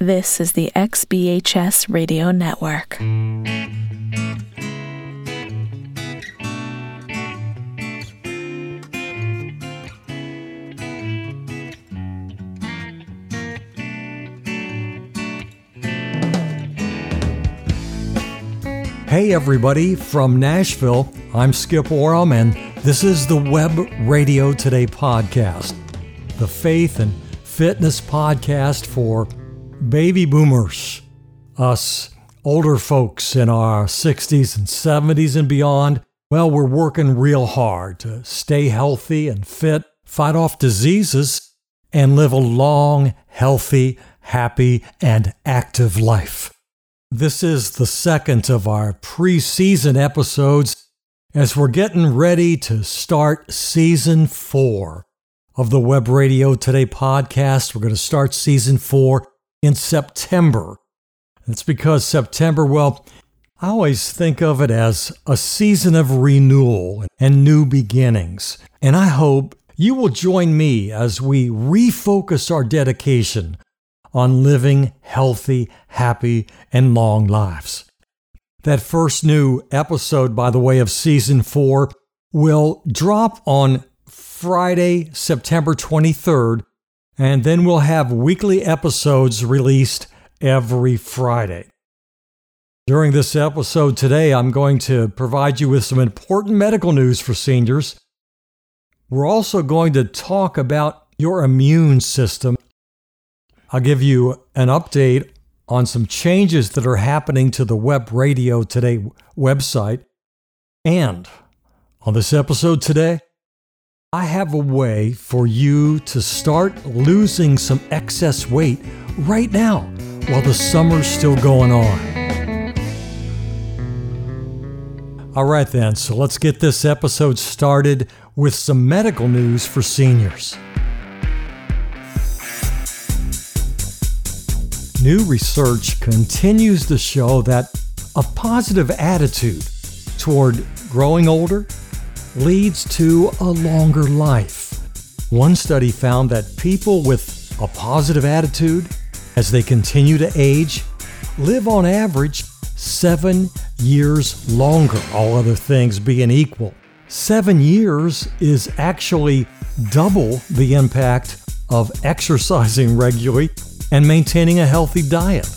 This is the XBHS Radio Network. Hey, everybody, from Nashville, I'm Skip Oram, and this is the Web Radio Today podcast, the faith and fitness podcast for baby boomers, us older folks in our 60s and 70s and beyond. Well, we're working real hard to stay healthy and fit, fight off diseases, and live a long, healthy, happy, and active life. This is the second of our preseason episodes as we're getting ready to start season four of the Web Radio Today podcast. We're going to start season four in September. It's because September, well, I always think of it as a season of renewal and new beginnings. And I hope you will join me as we refocus our dedication on living healthy, happy, and long lives. That first new episode, by the way, of season four will drop on Friday, September 23rd, and then we'll have weekly episodes released every Friday. During this episode today, I'm going to provide you with some important medical news for seniors. We're also going to talk about your immune system I'll give you an update on some changes that are happening to the Web Radio Today website. And on this episode today, I have a way for you to start losing some excess weight right now while the summer's still going on. All right, then, so let's get this episode started with some medical news for seniors. New research continues to show that a positive attitude toward growing older leads to a longer life. One study found that people with a positive attitude as they continue to age live on average seven years longer, all other things being equal. Seven years is actually double the impact of exercising regularly and maintaining a healthy diet.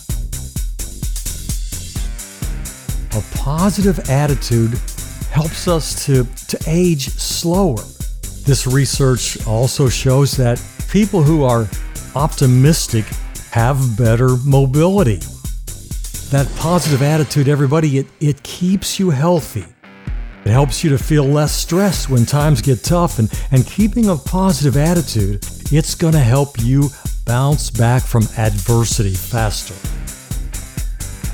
A positive attitude helps us to, to age slower. This research also shows that people who are optimistic have better mobility. That positive attitude, everybody, it, it keeps you healthy. It helps you to feel less stressed when times get tough, and, and keeping a positive attitude, it's going to help you bounce back from adversity faster.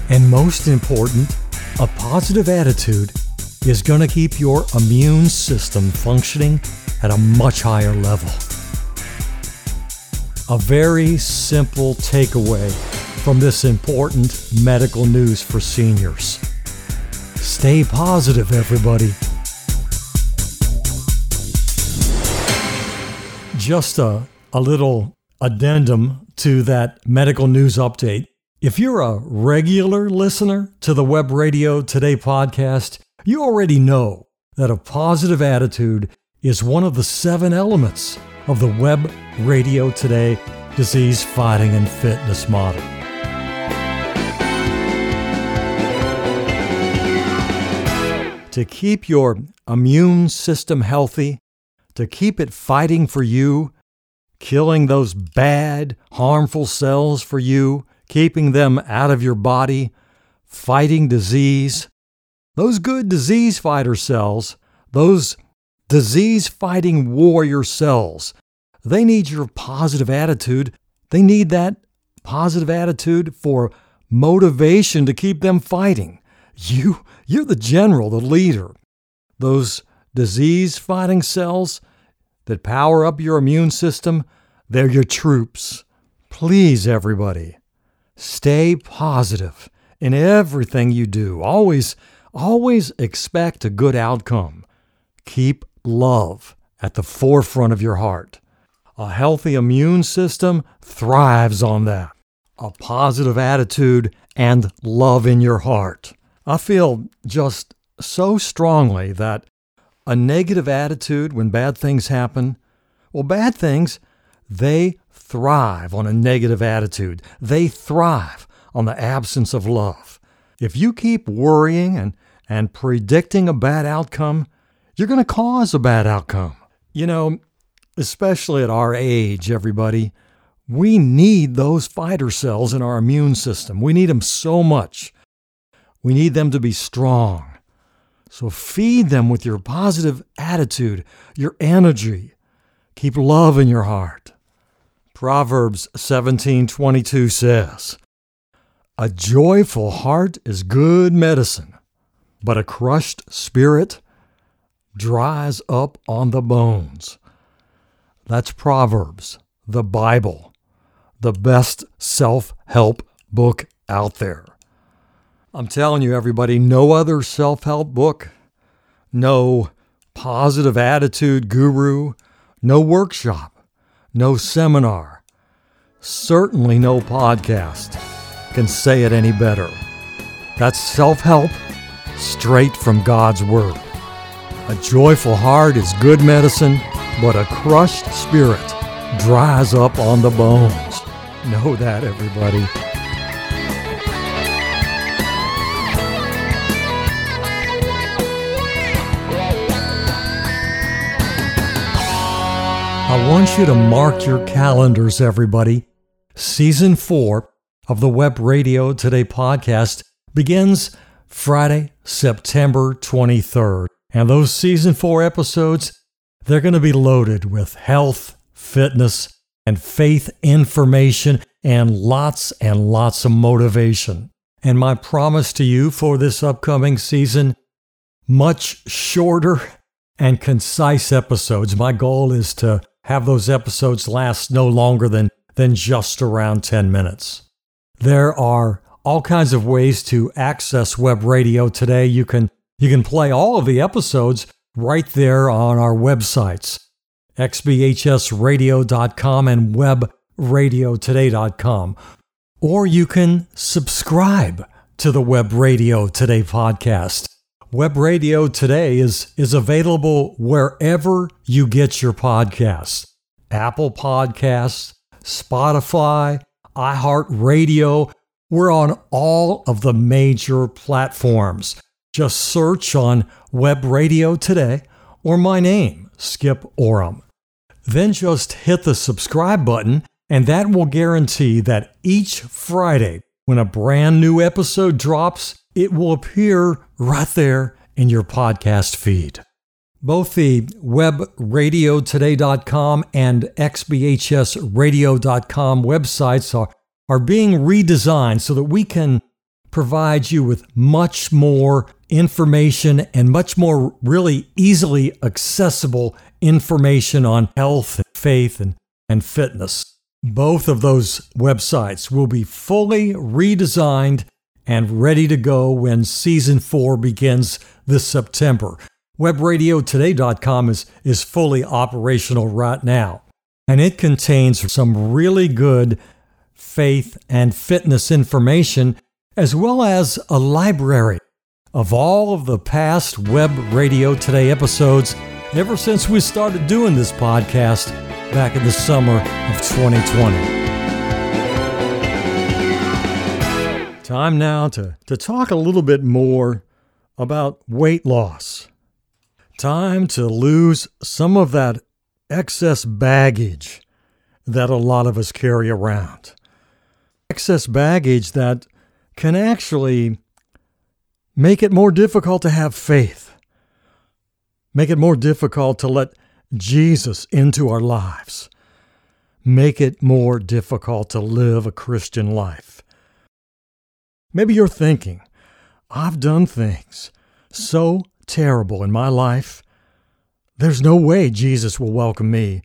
And most important, a positive attitude is going to keep your immune system functioning at a much higher level. A very simple takeaway from this important medical news for seniors. Stay positive, everybody. Just a, a little addendum to that medical news update. If you're a regular listener to the Web Radio Today podcast, you already know that a positive attitude is one of the seven elements of the Web Radio Today disease fighting and fitness model. To keep your immune system healthy, to keep it fighting for you, killing those bad, harmful cells for you, keeping them out of your body, fighting disease. Those good disease fighter cells, those disease fighting warrior cells, they need your positive attitude. They need that positive attitude for motivation to keep them fighting. You, you're the general, the leader. Those disease fighting cells, that power up your immune system, they're your troops. Please, everybody, stay positive in everything you do. Always, always expect a good outcome. Keep love at the forefront of your heart. A healthy immune system thrives on that. a positive attitude and love in your heart. I feel just so strongly that a negative attitude when bad things happen, well, bad things, they thrive on a negative attitude. They thrive on the absence of love. If you keep worrying and, and predicting a bad outcome, you're going to cause a bad outcome. You know, especially at our age, everybody, we need those fighter cells in our immune system. We need them so much. We need them to be strong. So feed them with your positive attitude, your energy. Keep love in your heart. Proverbs 17:22 says, "A joyful heart is good medicine, but a crushed spirit dries up on the bones." That's Proverbs, the Bible, the best self-help book out there. I'm telling you, everybody, no other self help book, no positive attitude guru, no workshop, no seminar, certainly no podcast can say it any better. That's self help straight from God's Word. A joyful heart is good medicine, but a crushed spirit dries up on the bones. Know that, everybody. I want you to mark your calendars, everybody. Season four of the Web Radio Today podcast begins Friday, September 23rd. And those season four episodes, they're going to be loaded with health, fitness, and faith information and lots and lots of motivation. And my promise to you for this upcoming season much shorter and concise episodes. My goal is to have those episodes last no longer than, than just around 10 minutes. There are all kinds of ways to access web radio today. You can, you can play all of the episodes right there on our websites, xbhsradio.com and webradiotoday.com. Or you can subscribe to the Web Radio Today podcast Web Radio Today is, is available wherever you get your podcasts Apple Podcasts, Spotify, iHeartRadio. We're on all of the major platforms. Just search on Web Radio Today or my name, Skip Oram. Then just hit the subscribe button, and that will guarantee that each Friday, when a brand new episode drops, it will appear right there in your podcast feed. Both the webradiotoday.com and xbhsradio.com websites are, are being redesigned so that we can provide you with much more information and much more really easily accessible information on health, faith, and, and fitness. Both of those websites will be fully redesigned and ready to go when season four begins this September. WebRadioToday.com is, is fully operational right now, and it contains some really good faith and fitness information, as well as a library of all of the past Web Radio Today episodes ever since we started doing this podcast back in the summer of 2020. Time now to, to talk a little bit more about weight loss. Time to lose some of that excess baggage that a lot of us carry around. Excess baggage that can actually make it more difficult to have faith, make it more difficult to let Jesus into our lives, make it more difficult to live a Christian life. Maybe you're thinking, I've done things so terrible in my life. There's no way Jesus will welcome me.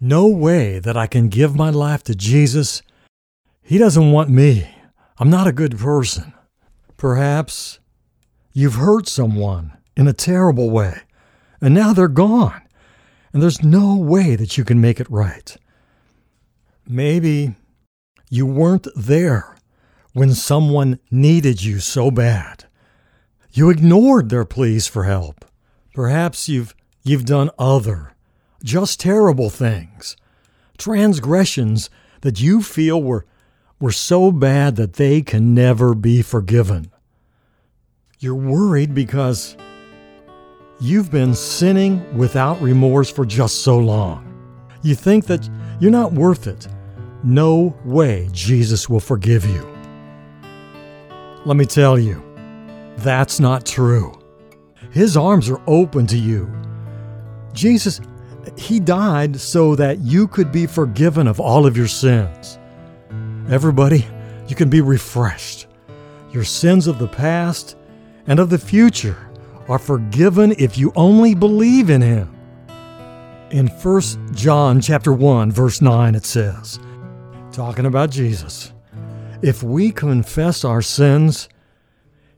No way that I can give my life to Jesus. He doesn't want me. I'm not a good person. Perhaps you've hurt someone in a terrible way, and now they're gone, and there's no way that you can make it right. Maybe you weren't there when someone needed you so bad. You ignored their pleas for help. Perhaps you've you've done other just terrible things. Transgressions that you feel were were so bad that they can never be forgiven. You're worried because you've been sinning without remorse for just so long. You think that you're not worth it. No way Jesus will forgive you. Let me tell you, that's not true. His arms are open to you. Jesus, He died so that you could be forgiven of all of your sins. Everybody, you can be refreshed. Your sins of the past and of the future are forgiven if you only believe in him. In 1 John chapter 1 verse 9 it says, talking about Jesus, if we confess our sins,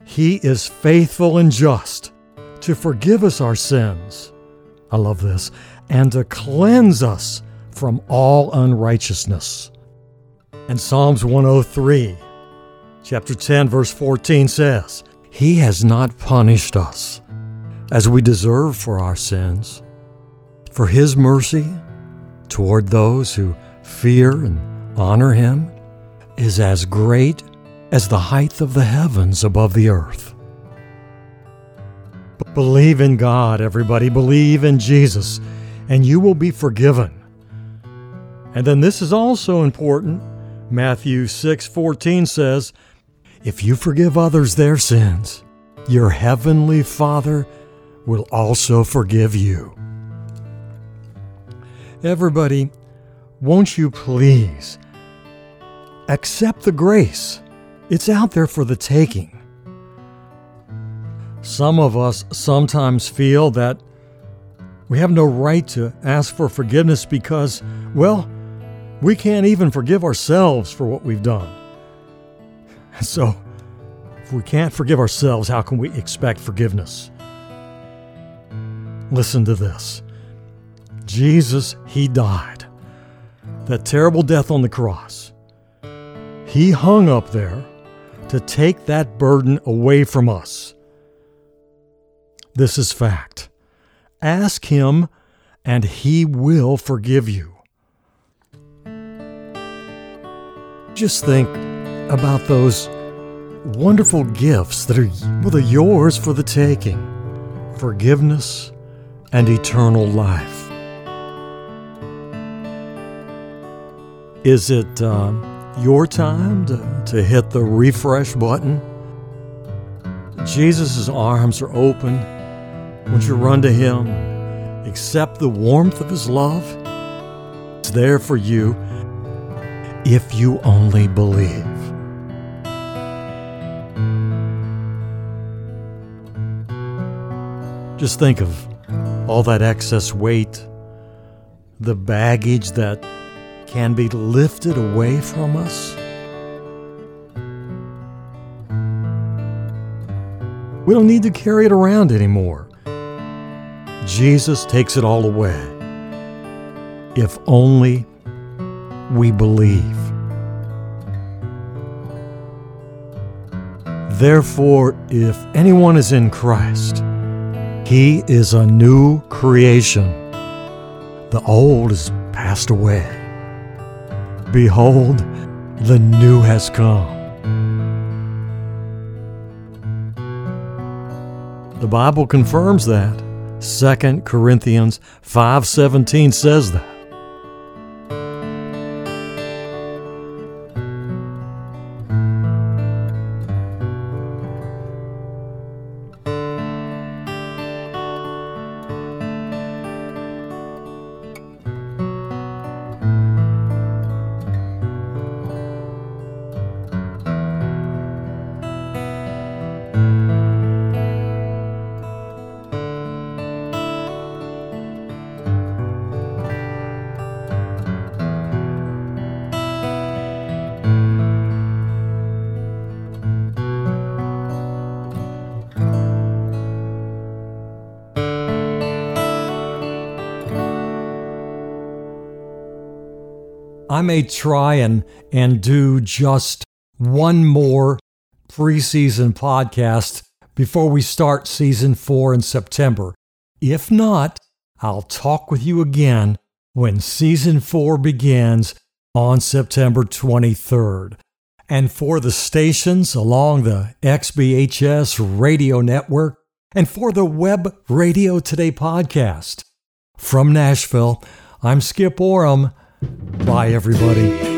he is faithful and just to forgive us our sins. I love this, and to cleanse us from all unrighteousness. And Psalms 103, chapter 10, verse 14 says, He has not punished us as we deserve for our sins, for His mercy toward those who fear and honor Him is as great as the height of the heavens above the earth. But believe in God, everybody. Believe in Jesus, and you will be forgiven. And then this is also important Matthew 6:14 says, "If you forgive others their sins, your heavenly Father will also forgive you." Everybody, won't you please accept the grace? It's out there for the taking. Some of us sometimes feel that we have no right to ask for forgiveness because, well, we can't even forgive ourselves for what we've done. So, if we can't forgive ourselves, how can we expect forgiveness? Listen to this Jesus, He died. That terrible death on the cross. He hung up there to take that burden away from us. This is fact. Ask Him, and He will forgive you. Just think about those wonderful gifts that are, well, they're yours for the taking forgiveness and eternal life. Is it uh, your time to, to hit the refresh button? Jesus' arms are open. Won't you run to Him? Accept the warmth of His love. It's there for you if you only believe. Just think of all that excess weight, the baggage that can be lifted away from us. We don't need to carry it around anymore. Jesus takes it all away. If only we believe. Therefore, if anyone is in Christ, he is a new creation. The old is passed away. Behold, the new has come. The Bible confirms that. 2 Corinthians 5:17 says that. I may try and, and do just one more preseason podcast before we start season four in September. If not, I'll talk with you again when season four begins on September 23rd. And for the stations along the XBHS radio network and for the Web Radio Today podcast. From Nashville, I'm Skip Oram. Bye, everybody.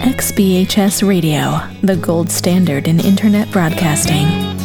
XBHS Radio, the gold standard in Internet broadcasting.